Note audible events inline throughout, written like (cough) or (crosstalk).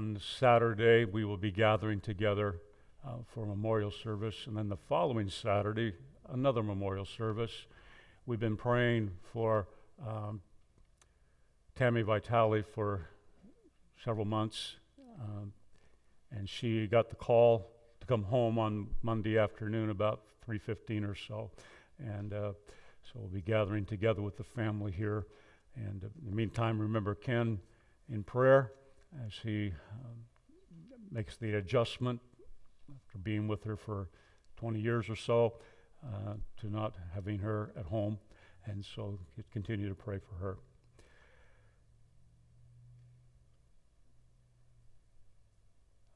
on Saturday, we will be gathering together uh, for a memorial service, and then the following Saturday, another memorial service. We've been praying for um, Tammy Vitale for several months, um, and she got the call to come home on Monday afternoon about 3:15 or so, and uh, so we'll be gathering together with the family here. And uh, in the meantime, remember Ken in prayer as he um, makes the adjustment after being with her for 20 years or so uh, to not having her at home. And so continue to pray for her.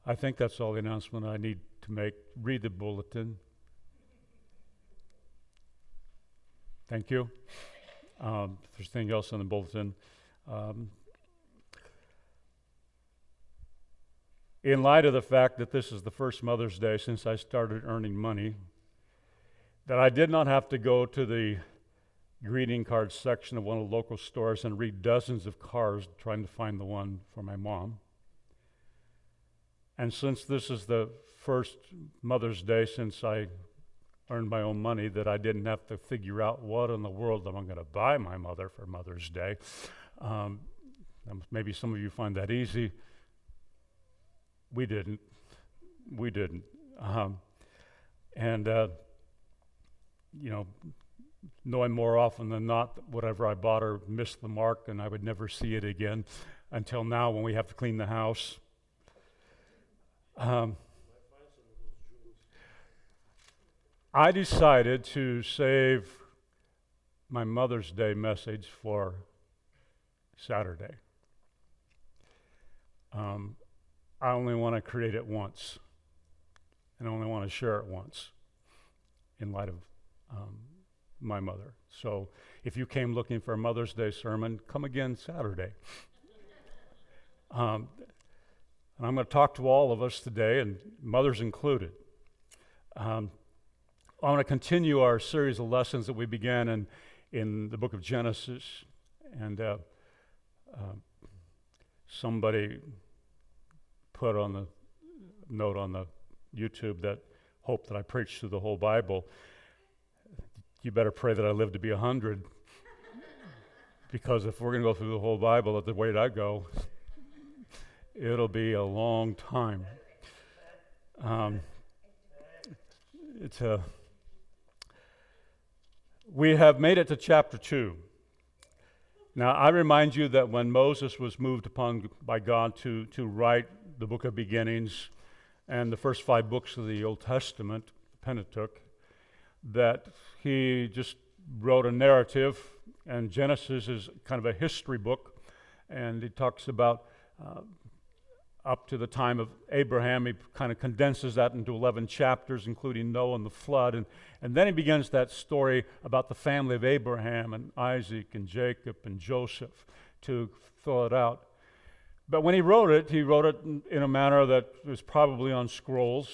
I think that's all the announcement I need to make. Read the bulletin. Thank you. Um, if there's anything else in the bulletin, um, in light of the fact that this is the first Mother's Day since I started earning money, that I did not have to go to the greeting card section of one of the local stores and read dozens of cards trying to find the one for my mom. And since this is the first Mother's Day since I earned my own money, that I didn't have to figure out what in the world am I going to buy my mother for Mother's Day. Um, maybe some of you find that easy. We didn't. We didn't. Um, and, uh, you know, knowing more often than not that whatever I bought her missed the mark and I would never see it again until now when we have to clean the house. Um, I decided to save my Mother's Day message for Saturday. Um, I only want to create it once, and I only want to share it once in light of um, my mother. So if you came looking for a Mother's Day sermon, come again Saturday. (laughs) um, and I'm going to talk to all of us today, and mothers included. Um, I want to continue our series of lessons that we began in, in the book of Genesis. And uh, uh, somebody put on the note on the YouTube that hope that I preach through the whole Bible. You better pray that I live to be a hundred, because if we're going to go through the whole Bible at the rate I go, it'll be a long time. Um, it's a. We have made it to chapter two. Now, I remind you that when Moses was moved upon by God to, to write the book of beginnings and the first five books of the Old Testament, Pentateuch, that he just wrote a narrative, and Genesis is kind of a history book, and he talks about uh, up to the time of Abraham. He kind of condenses that into 11 chapters, including Noah and the flood. And, and then he begins that story about the family of Abraham and Isaac and Jacob and Joseph to fill it out. But when he wrote it, he wrote it in, a manner that was probably on scrolls,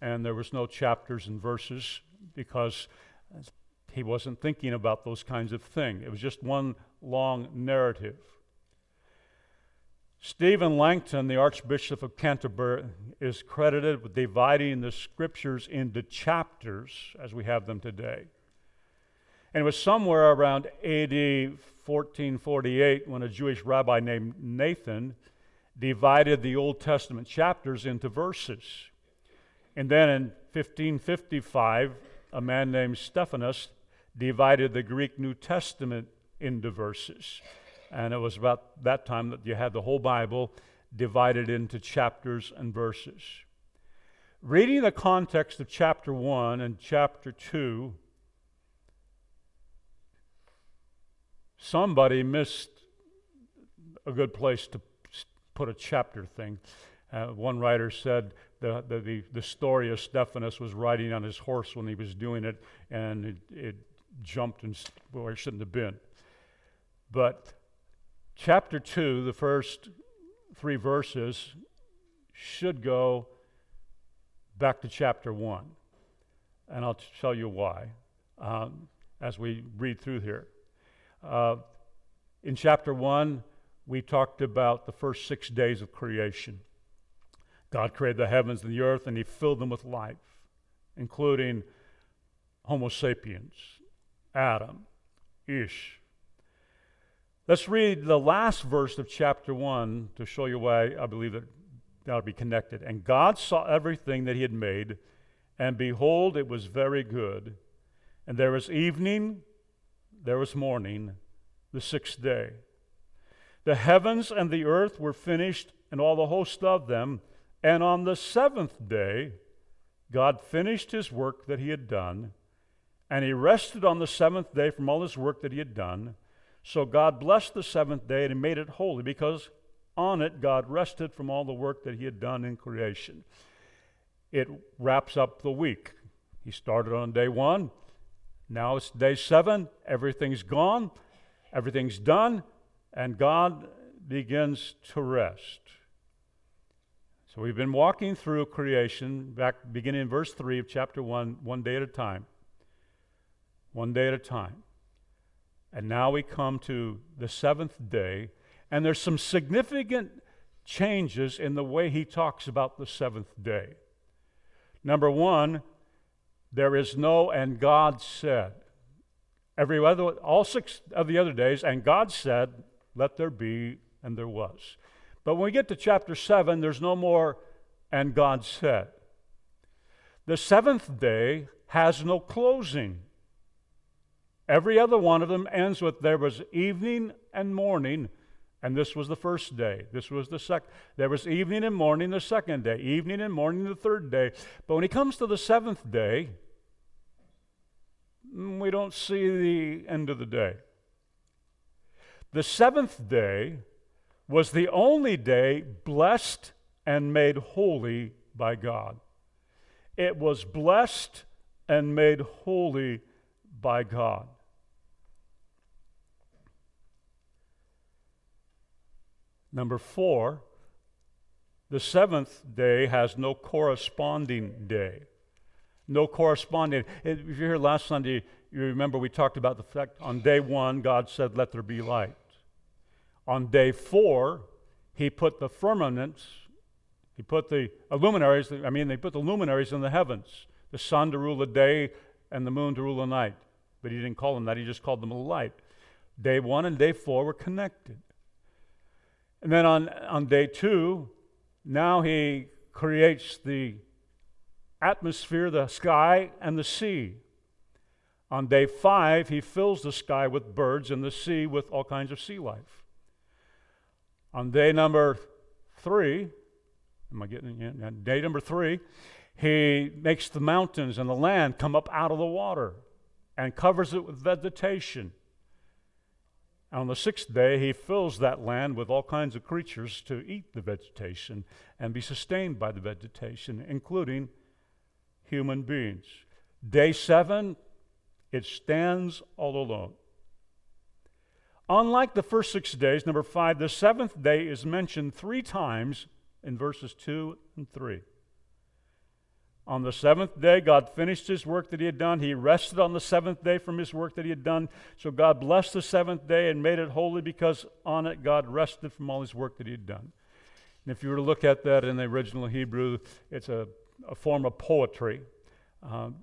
and there was no chapters and verses because he wasn't thinking about those kinds of things. It was just one long narrative. Stephen Langton, the Archbishop of Canterbury, is credited with dividing the scriptures into chapters as we have them today. And it was somewhere around AD 1448 when a Jewish rabbi named Nathan divided the Old Testament chapters into verses. And then in 1555, a man named Stephanus divided the Greek New Testament into verses. And it was about that time that you had the whole Bible divided into chapters and verses. Reading the context of chapter 1 and chapter 2, somebody missed a good place to put a chapter thing. Uh, one writer said the, the, the, story of Stephanus was riding on his horse when he was doing it, and it, it jumped and where it shouldn't have been. But chapter 2, the first three verses, should go back to chapter 1. And I'll tell you why um, as we read through here. Uh, in chapter 1, we talked about the first six days of creation. God created the heavens and the earth, and He filled them with life, including Homo sapiens, Adam, Ish. Let's read the last verse of chapter 1 to show you why I believe that that'll be connected. And God saw everything that He had made, and behold, it was very good. And there was evening, there was morning, the sixth day. The heavens and the earth were finished, and all the host of them. And on the seventh day, God finished his work that he had done, and he rested on the seventh day from all his work that he had done. So God blessed the seventh day and made it holy because on it God rested from all the work that he had done in creation. It wraps up the week. He started on day one. Now it's day seven. Everything's gone. Everything's done. And God begins to rest. So we've been walking through creation, back beginning in verse 3 of chapter 1, one day at a time. One day at a time. And now we come to the seventh day, and there's some significant changes in the way he talks about the seventh day. Number one, there is no, and God said. Every other, all six of the other days, and God said, let there be, and there was. But when we get to chapter 7, there's no more, and God said. The seventh day has no closing. Every other one of them ends with there was evening and morning, and this was the first day. This was the second. There was evening and morning the second day, evening and morning the third day. But when he comes to the seventh day, mm, we don't see the end of the day. The seventh day was the only day blessed and made holy by God. It was blessed and made holy by God. Number four, the seventh day has no corresponding day. No corresponding. If you're here last Sunday, you remember we talked about the fact on day one, God said, Let there be light. On day four, He put the firmaments, He put the luminaries, I mean, they put the luminaries in the heavens, the sun to rule the day and the moon to rule the night. But He didn't call them that, He just called them a light. Day one and day four were connected. And then on, on day two, now he creates the atmosphere, the sky, and the sea. On day five, he fills the sky with birds and the sea with all kinds of sea life. On day number three, am I getting it? Day number three, he makes the mountains and the land come up out of the water and covers it with vegetation. On the sixth day, he fills that land with all kinds of creatures to eat the vegetation and be sustained by the vegetation, including human beings. Day seven, it stands all alone. Unlike the first six days, number five, the seventh day is mentioned three times in verses two and three. On the seventh day, God finished his work that he had done. He rested on the seventh day from his work that he had done. So God blessed the seventh day and made it holy because on it God rested from all his work that he had done. And if you were to look at that in the original Hebrew, it's a, a form of poetry. Um,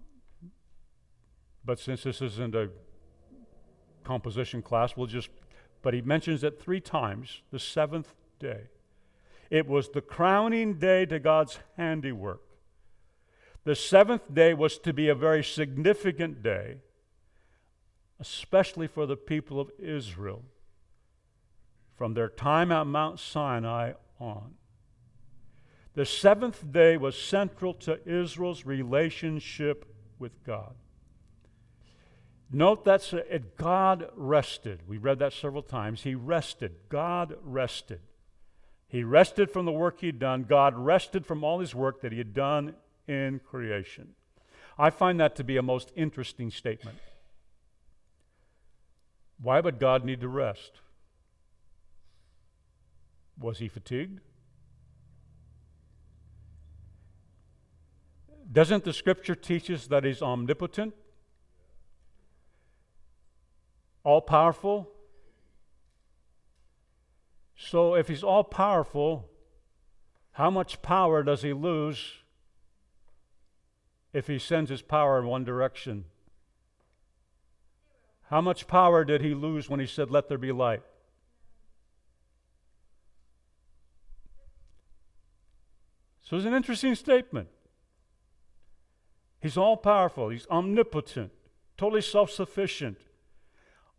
but since this isn't a composition class, we'll just, but he mentions it three times the seventh day. It was the crowning day to God's handiwork. The seventh day was to be a very significant day, especially for the people of Israel, from their time at Mount Sinai on. The seventh day was central to Israel's relationship with God. Note that God rested. We read that several times. He rested. God rested. He rested from the work he'd done. God rested from all his work that he had done in creation. I find that to be a most interesting statement. Why would God need to rest? Was he fatigued? Doesn't the scripture teach us that he's omnipotent, all powerful? So if he's all powerful, how much power does he lose if he sends his power in one direction? How much power did he lose when he said, Let there be light? So it's an interesting statement. He's all powerful, he's omnipotent, totally self sufficient.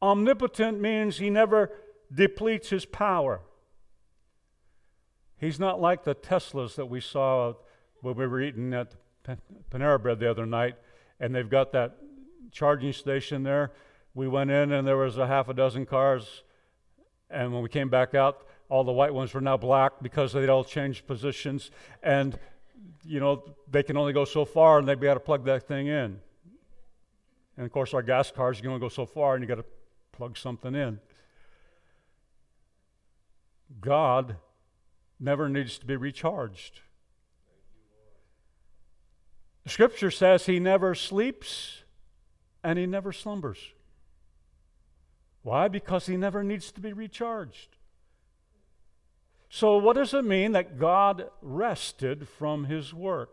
Omnipotent means he never depletes his power. He's not like the Teslas that we saw when we were eating at Panera Bread the other night, and they've got that charging station there. We went in, and there was a half a dozen cars, and when we came back out, all the white ones were now black because they'd all changed positions. And, you know, they can only go so far and they've got to plug that thing in. And of course, our gas cars, can only go so far and you got to plug something in. God never needs to be recharged. Scripture says he never sleeps and he never slumbers. Why? Because he never needs to be recharged. So, what does it mean that God rested from his work?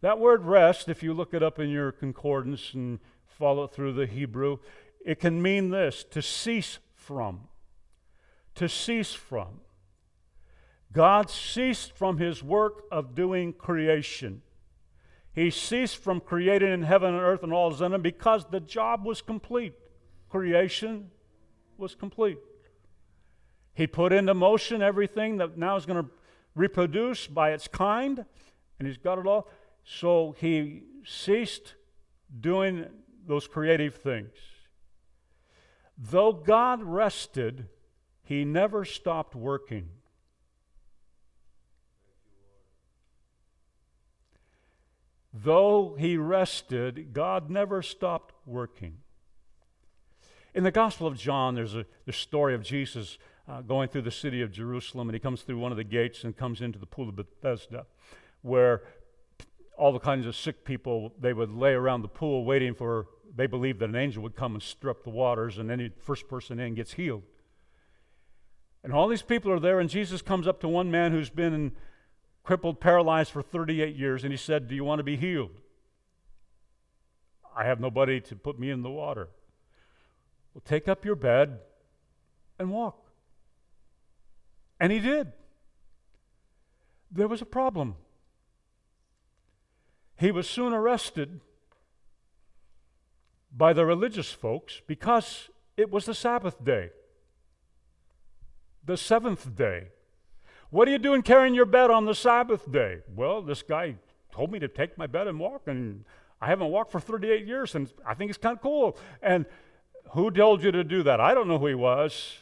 That word rest, if you look it up in your concordance and follow it through the Hebrew, it can mean this to cease from. To cease from. God ceased from his work of doing creation. He ceased from creating in heaven and earth and all is in them because the job was complete. Creation was complete. He put into motion everything that now is going to reproduce by its kind, and he's got it all. So he ceased doing those creative things. Though God rested, he never stopped working. Though he rested, God never stopped working. In the Gospel of John, there's a the story of Jesus uh, going through the city of Jerusalem, and he comes through one of the gates and comes into the pool of Bethesda, where all the kinds of sick people they would lay around the pool waiting for. They believed that an angel would come and stir up the waters, and any first person in gets healed. And all these people are there, and Jesus comes up to one man who's been crippled, paralyzed for 38 years, and he said, Do you want to be healed? I have nobody to put me in the water. Well, take up your bed and walk. And he did. There was a problem. He was soon arrested by the religious folks because it was the Sabbath day, the seventh day. What are you doing carrying your bed on the Sabbath day? Well, this guy told me to take my bed and walk, and I haven't walked for 38 years, and I think it's kind of cool. And who told you to do that? I don't know who he was.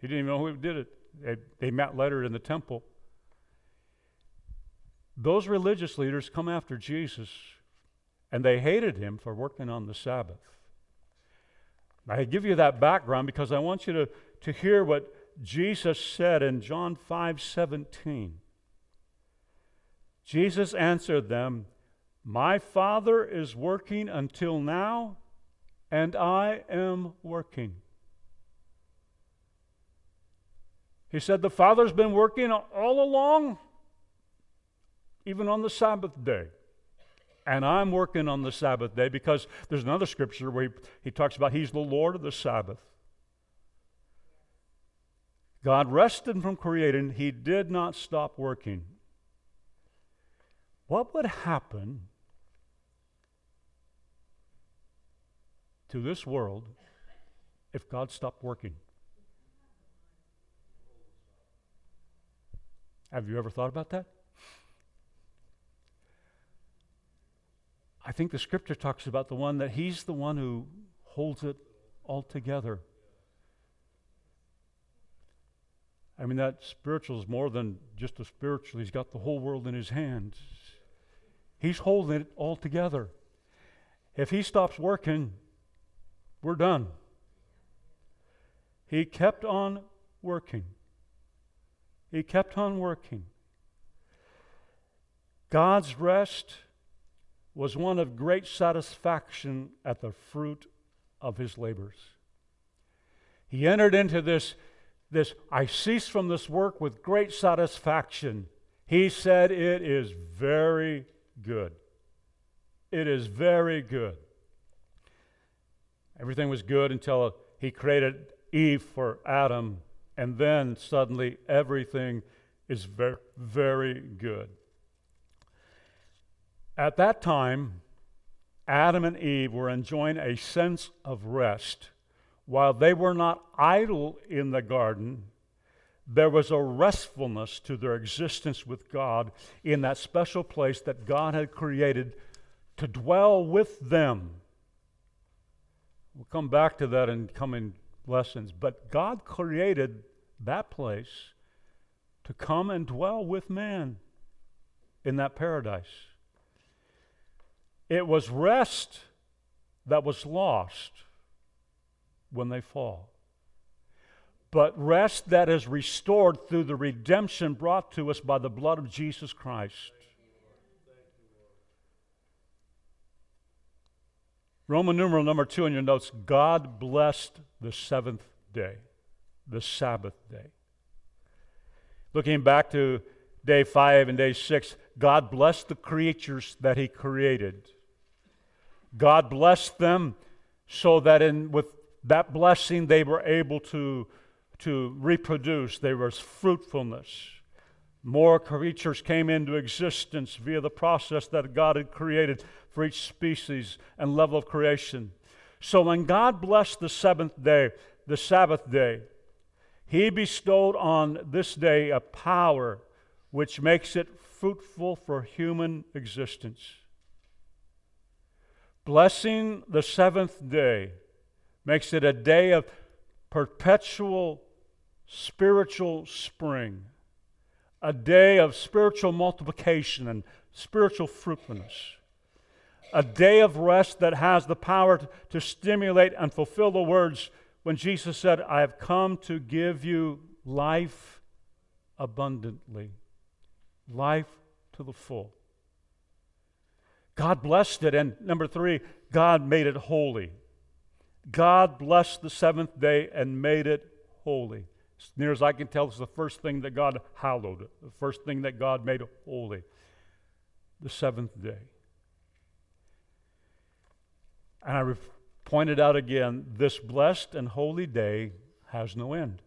He didn't even know who did it. They, they met later in the temple. Those religious leaders come after Jesus, and they hated him for working on the Sabbath. I give you that background because I want you to, to hear what Jesus said in John 5 17. Jesus answered them, My Father is working until now, and I am working. He said, The Father's been working all along, even on the Sabbath day. And I'm working on the Sabbath day because there's another scripture where he, he talks about He's the Lord of the Sabbath. God rested from creating, He did not stop working. What would happen to this world if God stopped working? Have you ever thought about that? I think the scripture talks about the one that he's the one who holds it all together. I mean, that spiritual is more than just a spiritual. He's got the whole world in his hands. He's holding it all together. If he stops working, we're done. He kept on working. He kept on working. God's rest was one of great satisfaction at the fruit of his labors. He entered into this this I cease from this work with great satisfaction. He said, It is very good. It is very good. Everything was good until he created Eve for Adam, and then suddenly everything is very, very good. At that time, Adam and Eve were enjoying a sense of rest. While they were not idle in the garden, there was a restfulness to their existence with God in that special place that God had created to dwell with them. We'll come back to that in coming lessons. But God created that place to come and dwell with man in that paradise. It was rest that was lost when they fall. But rest that is restored through the redemption brought to us by the blood of Jesus Christ. Roman numeral number two in your notes God blessed the seventh day, the Sabbath day. Looking back to day five and day six, God blessed the creatures that He created. God blessed them so that in, with that blessing they were able to, to reproduce. There was fruitfulness. More creatures came into existence via the process that God had created for each species and level of creation. So when God blessed the seventh day, the Sabbath day, He bestowed on this day a power which makes it fruitful for human existence. Blessing the seventh day makes it a day of perpetual spiritual spring a day of spiritual multiplication and spiritual fruitfulness, a day of rest that has the power to, stimulate and fulfill the words when Jesus said, I have come to give you life abundantly, life to the full. God blessed it. And number three, God made it holy. God blessed the seventh day and made it holy. As near as I can tell, it's the first thing that God hallowed, the first thing that God made holy, the seventh day. And I pointed out again this blessed and holy day has no end.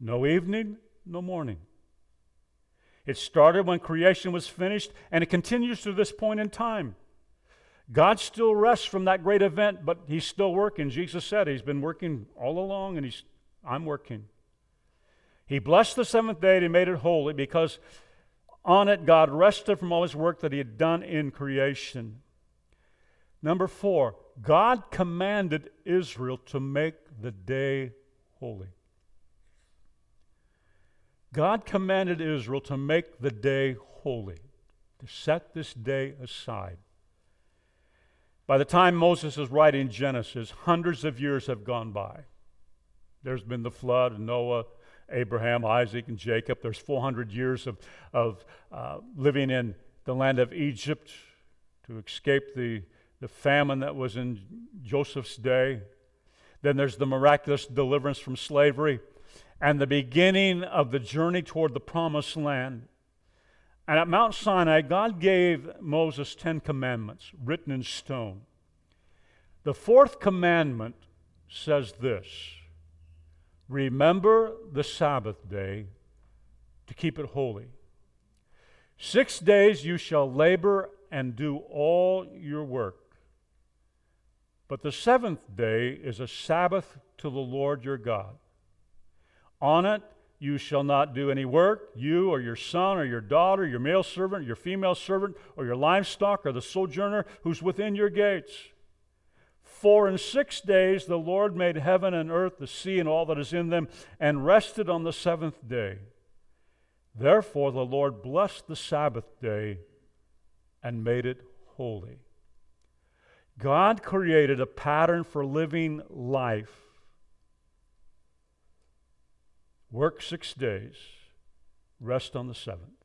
No evening, no morning. It started when creation was finished, and it continues to this point in time. God still rests from that great event, but He's still working. Jesus said He's been working all along, and He's I'm working. He blessed the seventh day and he made it holy because on it God rested from all his work that he had done in creation. Number four, God commanded Israel to make the day holy. God commanded Israel to make the day holy, to set this day aside. By the time Moses is writing Genesis, hundreds of years have gone by. There's been the flood, Noah, Abraham, Isaac, and Jacob. There's 400 years of, of uh, living in the land of Egypt to escape the, the famine that was in Joseph's day. Then there's the miraculous deliverance from slavery and the beginning of the journey toward the promised land. And at Mount Sinai, God gave Moses 10 commandments written in stone. The fourth commandment says this Remember the Sabbath day to keep it holy. Six days you shall labor and do all your work. But the seventh day is a Sabbath to the Lord your God. On it you shall not do any work, you or your son or your daughter, your male servant, your female servant, or your livestock, or the sojourner who's within your gates. For in six days the Lord made heaven and earth, the sea, and all that is in them, and rested on the seventh day. Therefore the Lord blessed the Sabbath day and made it holy. God created a pattern for living life. Work six days, rest on the seventh.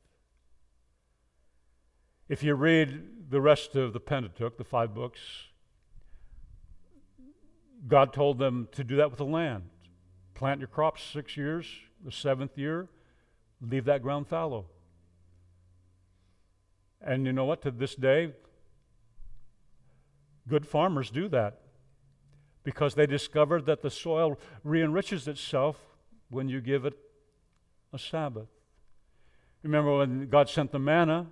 If you read the rest of the Pentateuch, the five books, God told them to do that with the land plant your crops six years, the seventh year, leave that ground fallow. And you know what? To this day, good farmers do that because they discovered that the soil re enriches itself when you give it a Sabbath. Remember when God sent the manna?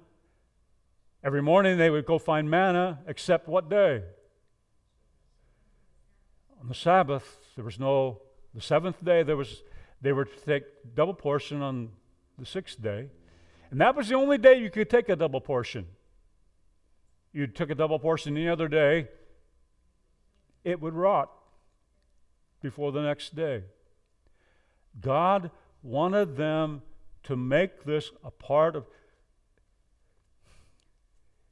Every morning they would go find manna, except what day? On the Sabbath, there was no, the seventh day, there was, they were to take double portion on the sixth day. And that was the only day you could take a double portion. You took a double portion any other day, it would rot before the next day. God wanted them to make this a part of.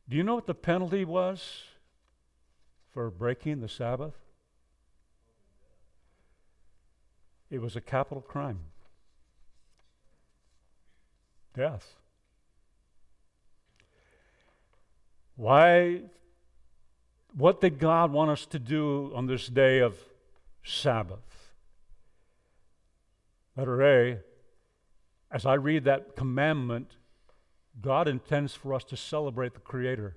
Do you know what the penalty was for breaking the Sabbath? It was a capital crime death. Why? What did God want us to do on this day of Sabbath? Letter A, as I read that commandment, God intends for us to celebrate the Creator.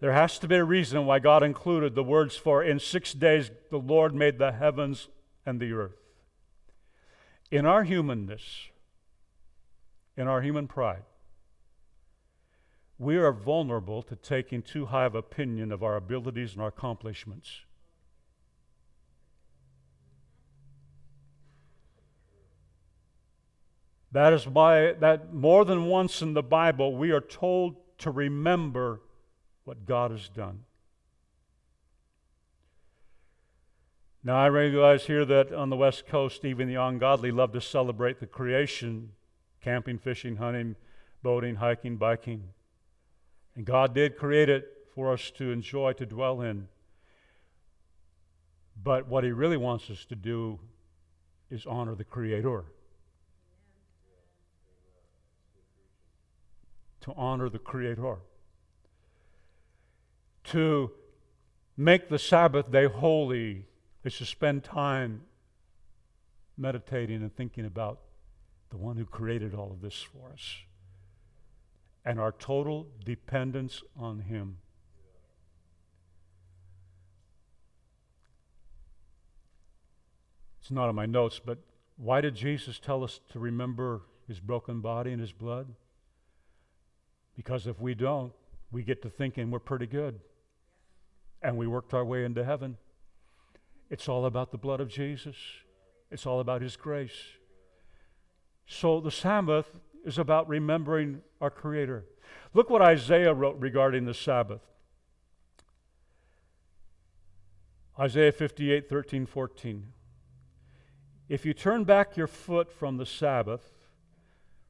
There has to be a reason why God included the words for in six days the Lord made the heavens and the earth. In our humanness, in our human pride, we are vulnerable to taking too high of opinion of our abilities and our accomplishments. That is why that more than once in the Bible we are told to remember what God has done. Now, I realize here that on the West Coast, even the ungodly love to celebrate the creation camping, fishing, hunting, boating, hiking, biking. And God did create it for us to enjoy, to dwell in. But what He really wants us to do is honor the Creator. To honor the Creator. To make the Sabbath day holy is to spend time meditating and thinking about the one who created all of this for us and our total dependence on Him. It's not in my notes, but why did Jesus tell us to remember His broken body and His blood? Because if we don't, we get to thinking we're pretty good and we worked our way into heaven. It's all about the blood of Jesus, it's all about His grace. So the Sabbath is about remembering our Creator. Look what Isaiah wrote regarding the Sabbath. Isaiah 58, 13, 14. If you turn back your foot from the Sabbath,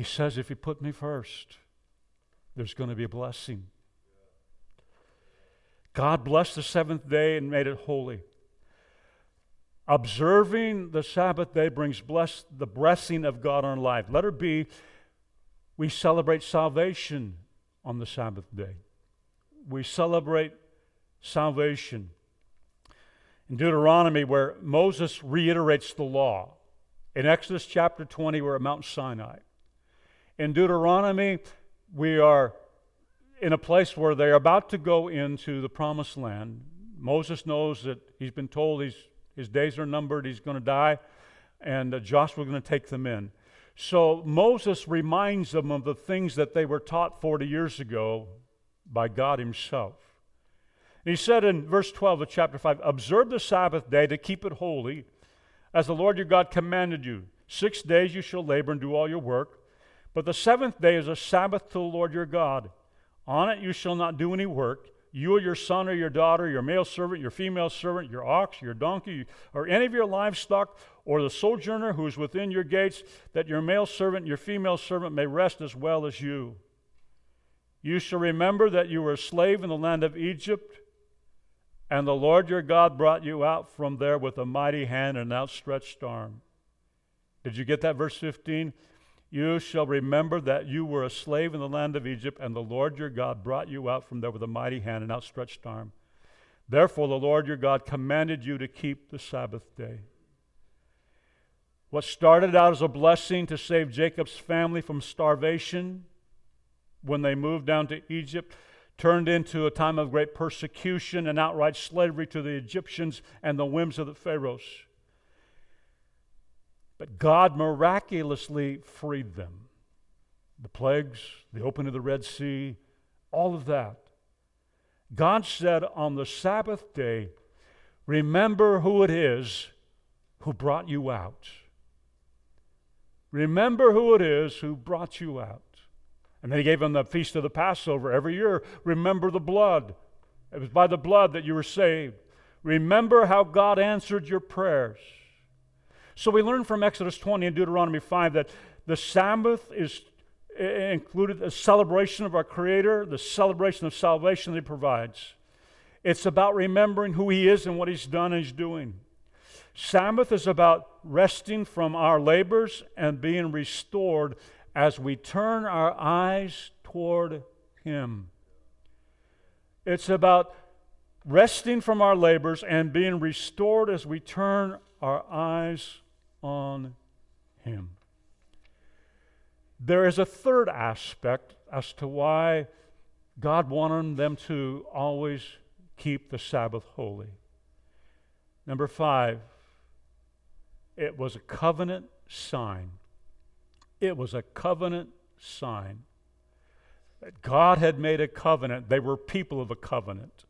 He says, if you put me first, there's going to be a blessing. God blessed the seventh day and made it holy. Observing the Sabbath day brings bless, the blessing of God on life. Let Letter B, we celebrate salvation on the Sabbath day. We celebrate salvation. In Deuteronomy, where Moses reiterates the law. In Exodus chapter 20, we're at Mount Sinai. In Deuteronomy, we are in a place where they're about to go into the promised land. Moses knows that he's been told he's, his days are numbered, he's going to die, and uh, Joshua's going to take them in. So Moses reminds them of the things that they were taught 40 years ago by God Himself. He said in verse 12 of chapter 5 Observe the Sabbath day to keep it holy, as the Lord your God commanded you. Six days you shall labor and do all your work, but the seventh day is a Sabbath to the Lord your God. On it you shall not do any work, you or your son or your daughter, your male servant, your female servant, your ox, your donkey, or any of your livestock, or the sojourner who is within your gates, that your male servant, your female servant may rest as well as you. You shall remember that you were a slave in the land of Egypt, and the Lord your God brought you out from there with a mighty hand and an outstretched arm. Did you get that, verse 15? You shall remember that you were a slave in the land of Egypt, and the Lord your God brought you out from there with a mighty hand and outstretched arm. Therefore, the Lord your God commanded you to keep the Sabbath day. What started out as a blessing to save Jacob's family from starvation when they moved down to Egypt turned into a time of great persecution and outright slavery to the Egyptians and the whims of the Pharaohs. But God miraculously freed them. The plagues, the opening of the Red Sea, all of that. God said on the Sabbath day, Remember who it is who brought you out. Remember who it is who brought you out. And then he gave them the feast of the Passover every year. Remember the blood. It was by the blood that you were saved. Remember how God answered your prayers. So we learn from Exodus 20 and Deuteronomy 5 that the Sabbath is included a celebration of our Creator, the celebration of salvation that He provides. It's about remembering who He is and what He's done and He's doing. Sabbath is about resting from our labors and being restored as we turn our eyes toward Him. It's about resting from our labors and being restored as we turn our eyes on him. There is a third aspect as to why God wanted them to always keep the Sabbath holy. Number five, it was a covenant sign. It was a covenant sign. That God had made a covenant. They were people of a covenant.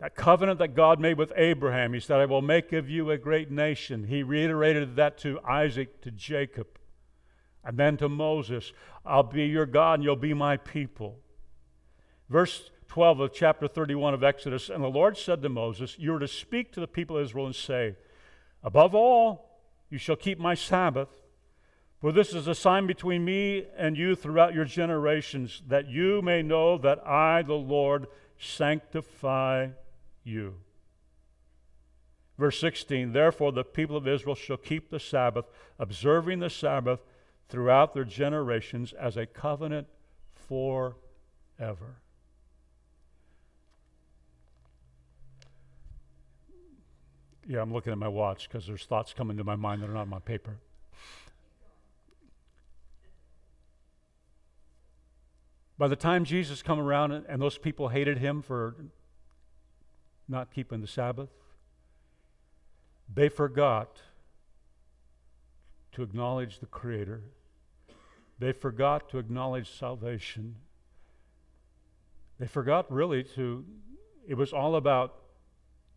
That covenant that God made with Abraham, he said, I will make of you a great nation. He reiterated that to Isaac, to Jacob, and then to Moses I'll be your God and you'll be my people. Verse 12 of chapter 31 of Exodus And the Lord said to Moses, You are to speak to the people of Israel and say, Above all, you shall keep my Sabbath. For this is a sign between me and you throughout your generations, that you may know that I, the Lord, sanctify you. Verse 16 Therefore, the people of Israel shall keep the Sabbath, observing the Sabbath throughout their generations as a covenant forever. Yeah, I'm looking at my watch because there's thoughts coming to my mind that are not on my paper. By the time Jesus come around and, and those people hated him for not keeping the Sabbath. They forgot to acknowledge the Creator. They forgot to acknowledge salvation. They forgot really to, it was all about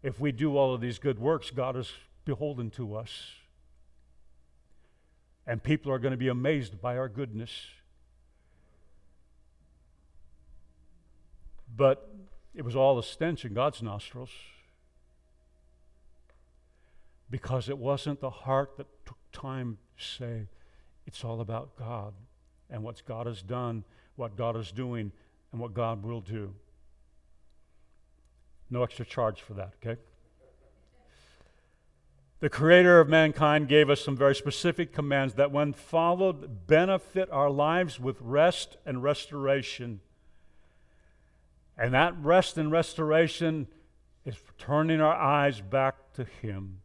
if we do all of these good works, God is beholden to us. And people are going to be amazed by our goodness. But it was all a stench in God's nostrils because it wasn't the heart that took time to say, it's all about God and what God has done, what God is doing, and what God will do. No extra charge for that, okay? The creator of mankind gave us some very specific commands that, when followed, benefit our lives with rest and restoration. And that rest and restoration is turning our eyes back to Him,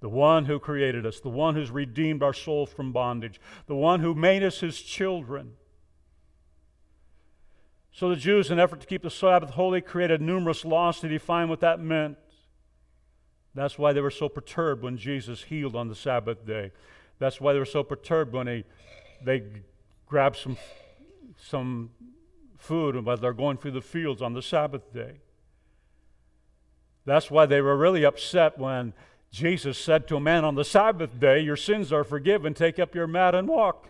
the one who created us, the one who's redeemed our souls from bondage, the one who made us His children. So the Jews, in effort to keep the Sabbath holy, created numerous laws to define what that meant. That's why they were so perturbed when Jesus healed on the Sabbath day. That's why they were so perturbed when they, they grabbed some, some food while they're going through the fields on the Sabbath day. That's why they were really upset when Jesus said to a man on the Sabbath day, Your sins are forgiven, take up your mat and walk.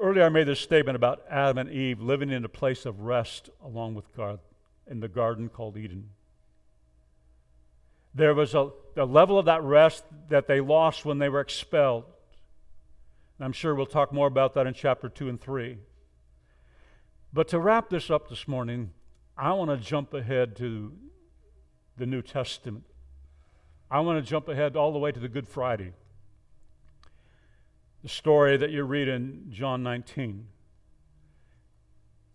Earlier, I made this statement about Adam and Eve living in a place of rest along with God in the garden called Eden. There was a, a level of that rest that they lost when they were expelled. And I'm sure we'll talk more about that in chapter 2 and 3. But to wrap this up this morning, I want to jump ahead to the New Testament. I want to jump ahead all the way to the Good Friday. The story that you read in John 19.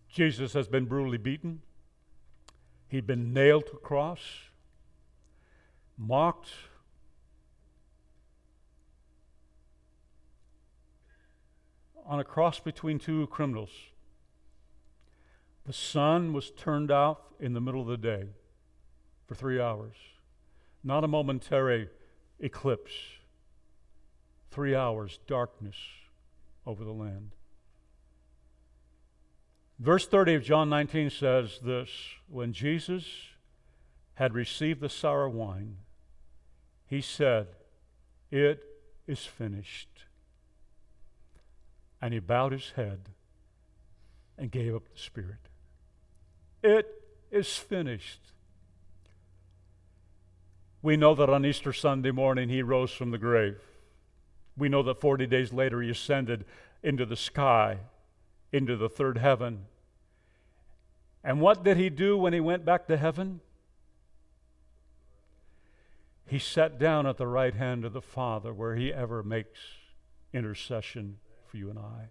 Jesus has been brutally beaten. He'd been nailed to a cross, mocked, on a cross between two criminals. The sun was turned off in the middle of the day for three hours, not a momentary eclipse. Three hours, darkness over the land. Verse 30 of John 19 says this When Jesus had received the sour wine, he said, It is finished. And he bowed his head and gave up the spirit. It is finished. We know that on Easter Sunday morning he rose from the grave. We know that 40 days later he ascended into the sky, into the third heaven. And what did he do when he went back to heaven? He sat down at the right hand of the Father where he ever makes intercession for you and I.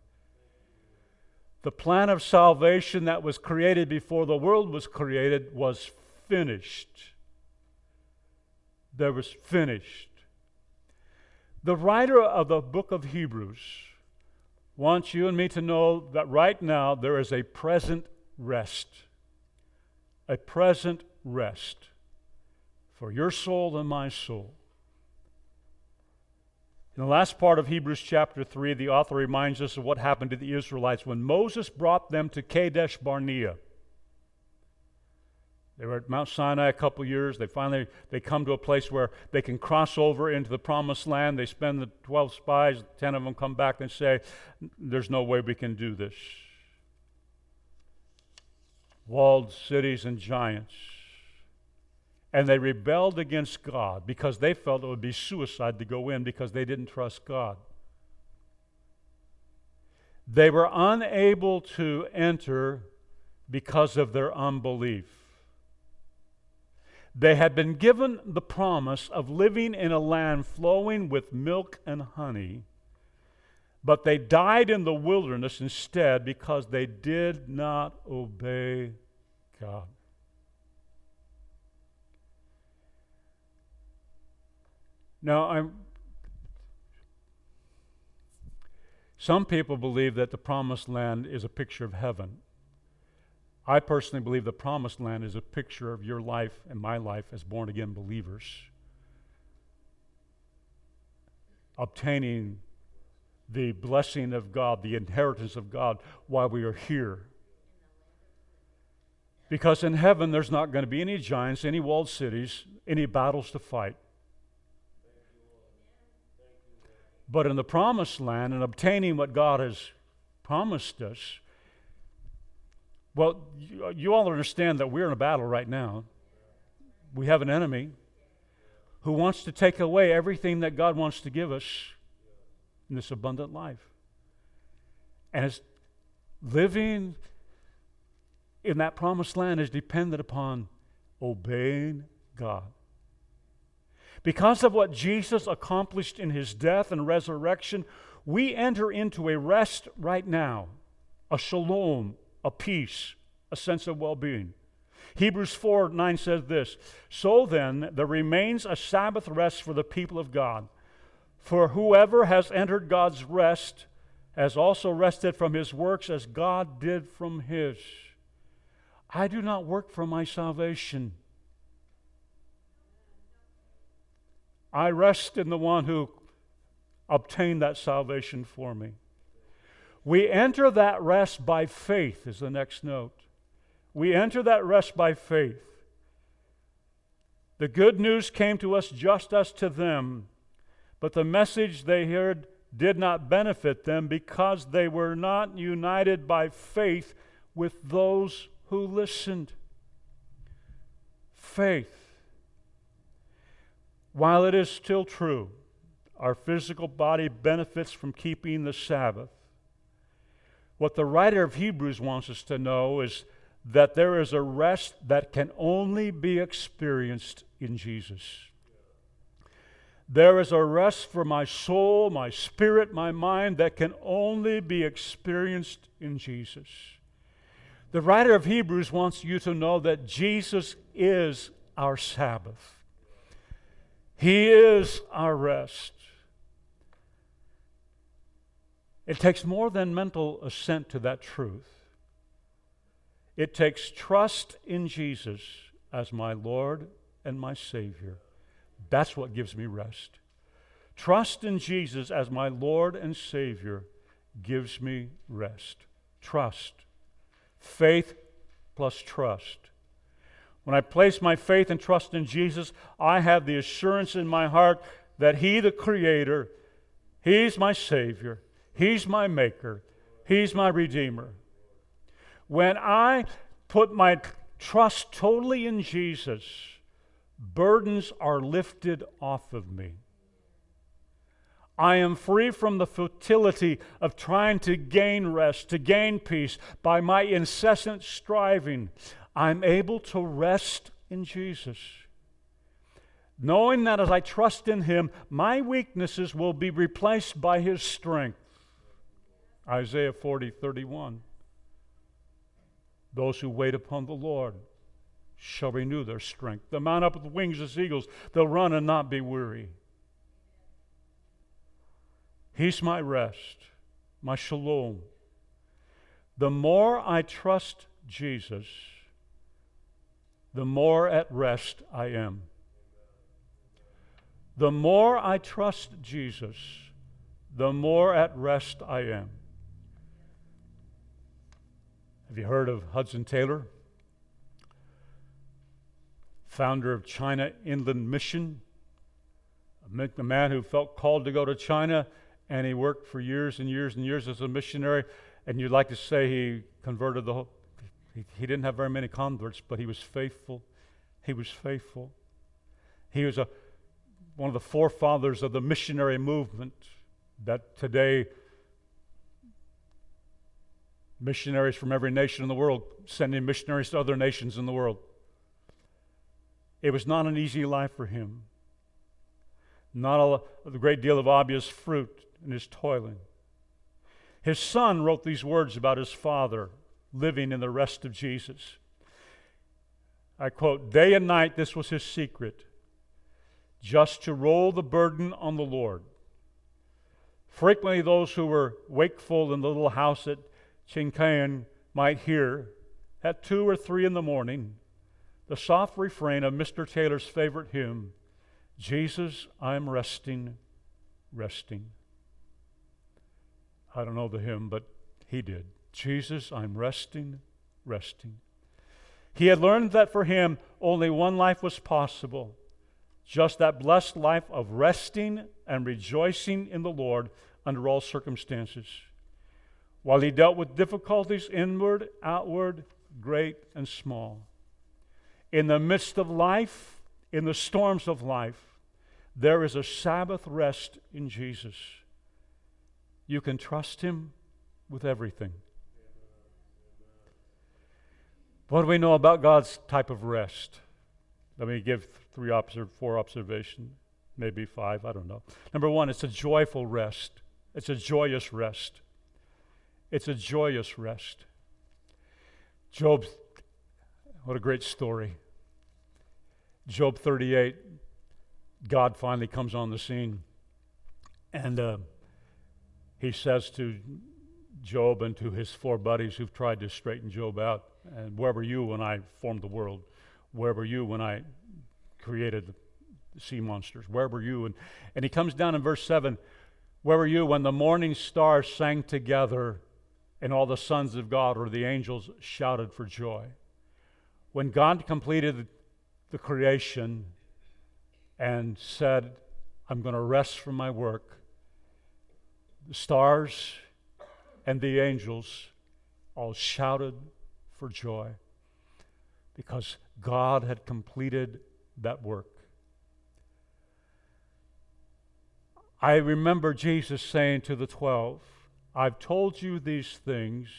The plan of salvation that was created before the world was created was finished. There was finished. The writer of the book of Hebrews wants you and me to know that right now there is a present rest. A present rest for your soul and my soul. In the last part of Hebrews chapter 3, the author reminds us of what happened to the Israelites when Moses brought them to Kadesh Barnea. They were at Mount Sinai a couple years. They finally they come to a place where they can cross over into the promised land. They spend the 12 spies, 10 of them come back and say, There's no way we can do this. Walled cities and giants and they rebelled against God because they felt it would be suicide to go in because they didn't trust God. They were unable to enter because of their unbelief. They had been given the promise of living in a land flowing with milk and honey, but they died in the wilderness instead because they did not obey God. Now, I'm, some people believe that the promised land is a picture of heaven. I personally believe the promised land is a picture of your life and my life as born again believers. Obtaining the blessing of God, the inheritance of God while we are here. Because in heaven, there's not going to be any giants, any walled cities, any battles to fight. But in the promised land and obtaining what God has promised us, well, you, you all understand that we're in a battle right now. We have an enemy who wants to take away everything that God wants to give us in this abundant life. And it's living in that promised land is dependent upon obeying God. Because of what Jesus accomplished in his death and resurrection, we enter into a rest right now, a shalom, a peace, a sense of well being. Hebrews 4 9 says this So then, there remains a Sabbath rest for the people of God. For whoever has entered God's rest has also rested from his works as God did from his. I do not work for my salvation. I rest in the one who obtained that salvation for me. We enter that rest by faith, is the next note. We enter that rest by faith. The good news came to us just as to them, but the message they heard did not benefit them because they were not united by faith with those who listened. Faith. While it is still true, our physical body benefits from keeping the Sabbath. What the writer of Hebrews wants us to know is that there is a rest that can only be experienced in Jesus. There is a rest for my soul, my spirit, my mind that can only be experienced in Jesus. The writer of Hebrews wants you to know that Jesus is our Sabbath. He is our rest. It takes more than mental assent to that truth. It takes trust in Jesus as my Lord and my Savior. That's what gives me rest. Trust in Jesus as my Lord and Savior gives me rest. Trust. Faith plus trust. When I place my faith and trust in Jesus, I have the assurance in my heart that He, the Creator, He's my Savior, He's my Maker, He's my Redeemer. When I put my trust totally in Jesus, burdens are lifted off of me. I am free from the futility of trying to gain rest, to gain peace by my incessant striving. I'm able to rest in Jesus. Knowing that as I trust in Him, my weaknesses will be replaced by His strength. Isaiah 40, 31. Those who wait upon the Lord shall renew their strength. They'll mount up with wings as eagles. They'll run and not be weary. He's my rest, my shalom. The more I trust Jesus, the more at rest I am. The more I trust Jesus, the more at rest I am. Have you heard of Hudson Taylor? Founder of China Inland Mission, a man who felt called to go to China, and he worked for years and years and years as a missionary. And you'd like to say he converted the whole, he, he didn't have very many converts, but he was faithful. He was faithful. He was a, one of the forefathers of the missionary movement that today missionaries from every nation in the world, sending missionaries to other nations in the world. It was not an easy life for him. Not a, a great deal of obvious fruit in his toiling. His son wrote these words about his father living in the rest of Jesus. I quote, Day and night, this was his secret, just to roll the burden on the Lord. Frequently, those who were wakeful in the little house at Chinkiang might hear at two or three in the morning the soft refrain of Mr. Taylor's favorite hymn Jesus, I'm resting, resting. I don't know the hymn, but he did. Jesus, I'm resting, resting. He had learned that for him only one life was possible just that blessed life of resting and rejoicing in the Lord under all circumstances while he dealt with difficulties inward, outward, great, and small. In the midst of life, in the storms of life, there is a Sabbath rest in Jesus. You can trust him with everything. What do we know about God's type of rest? Let me give three observe, four observations, maybe five, I don't know. Number one, it's a joyful rest. It's a joyous rest. It's a joyous rest. Job, what a great story. Job 38, God finally comes on the scene. And uh, he says to Job and to his four buddies who've tried to straighten Job out, and where were you when I formed the world? Where were you when I created the sea monsters? Where were you? And, and he comes down in verse 7 Where were you when the morning stars sang together and all the sons of God or the angels shouted for joy. When God completed the creation and said, I'm going to rest from my work, the stars and the angels all shouted for joy because God had completed that work. I remember Jesus saying to the twelve, I've told you these things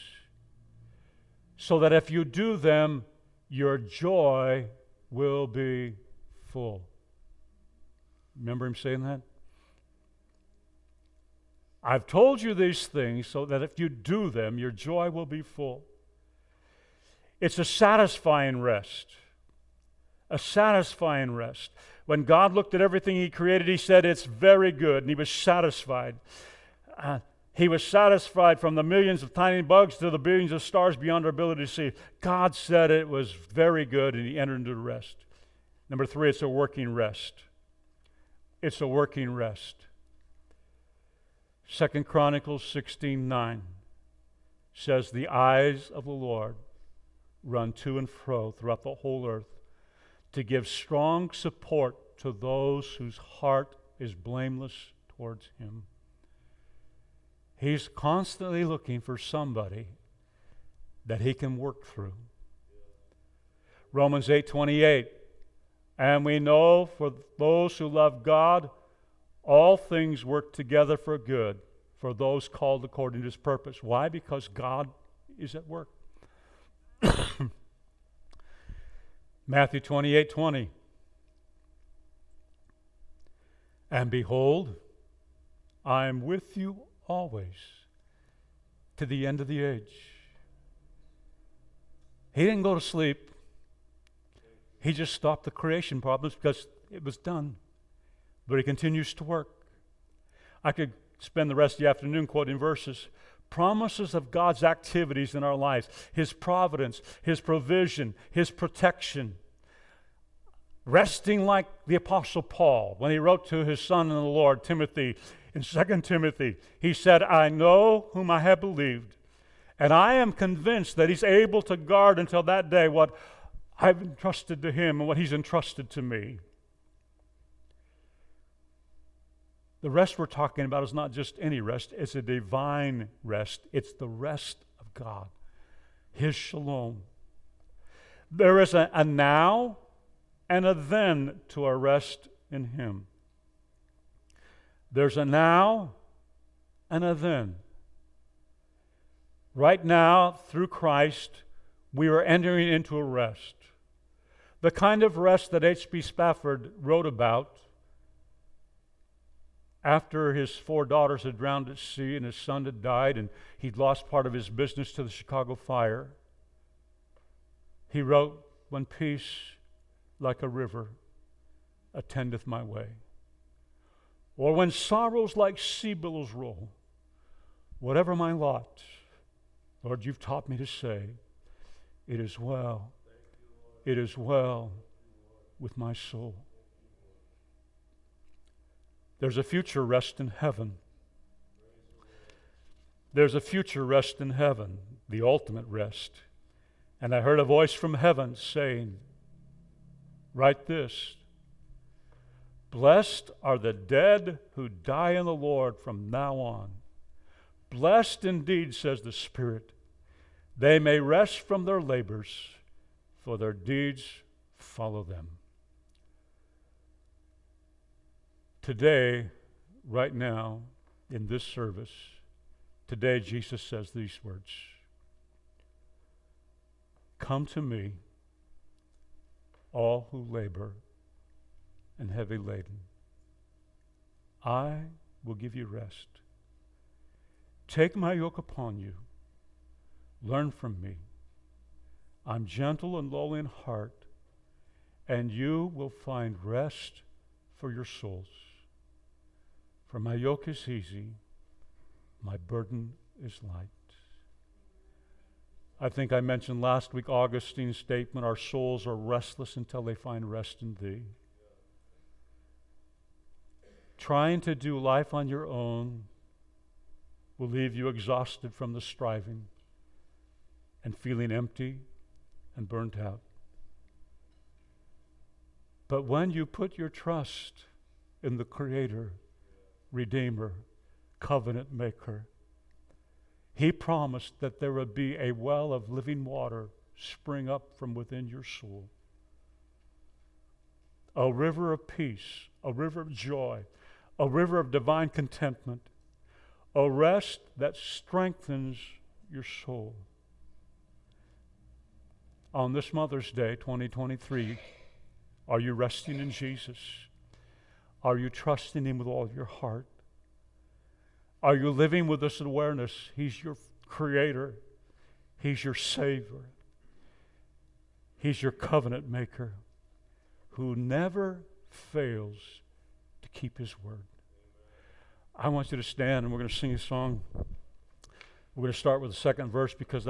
so that if you do them, your joy will be full. Remember him saying that? I've told you these things so that if you do them, your joy will be full. It's a satisfying rest. A satisfying rest. When God looked at everything He created, He said, It's very good, and He was satisfied. Uh, he was satisfied from the millions of tiny bugs to the billions of stars beyond our ability to see. God said it was very good, and He entered into rest. Number three, it's a working rest. It's a working rest. Second Chronicles 16 9 says, The eyes of the Lord run to and fro throughout the whole earth to give strong support to those whose heart is blameless towards Him. He's constantly looking for somebody that He can work through. Romans 8 28. And we know for those who love God, all things work together for good for those called according to his purpose. Why? Because God is at work. Matthew 28 20. And behold, I am with you always to the end of the age. He didn't go to sleep. He just stopped the creation problems because it was done but he continues to work. I could spend the rest of the afternoon quoting verses. Promises of God's activities in our lives, His providence, His provision, His protection. Resting like the Apostle Paul when he wrote to his son in the Lord, Timothy, in 2 Timothy, he said, I know whom I have believed, and I am convinced that he's able to guard until that day what I've entrusted to him and what he's entrusted to me. The rest we're talking about is not just any rest, it's a divine rest. It's the rest of God, His shalom. There is a, a now and a then to our rest in Him. There's a now and a then. Right now, through Christ, we are entering into a rest. The kind of rest that H.B. Spafford wrote about after his four daughters had drowned at sea and his son had died and he'd lost part of his business to the Chicago fire, he wrote, When peace like a river attendeth my way, or when sorrows like sea billows roll, whatever my lot, Lord, you've taught me to say, It is well, it is well with my soul. There's a future rest in heaven. There's a future rest in heaven, the ultimate rest. And I heard a voice from heaven saying, Write this Blessed are the dead who die in the Lord from now on. Blessed indeed, says the Spirit, they may rest from their labors, for their deeds follow them. Today, right now, in this service, today Jesus says these words Come to me, all who labor and heavy laden. I will give you rest. Take my yoke upon you. Learn from me. I'm gentle and lowly in heart, and you will find rest for your souls. For my yoke is easy, my burden is light. I think I mentioned last week Augustine's statement our souls are restless until they find rest in Thee. Trying to do life on your own will leave you exhausted from the striving and feeling empty and burnt out. But when you put your trust in the Creator, Redeemer, covenant maker. He promised that there would be a well of living water spring up from within your soul. A river of peace, a river of joy, a river of divine contentment, a rest that strengthens your soul. On this Mother's Day, 2023, are you resting in Jesus? Are you trusting Him with all of your heart? Are you living with this awareness? He's your creator, He's your Savior, He's your covenant maker who never fails to keep His word. I want you to stand and we're going to sing a song. We're going to start with the second verse because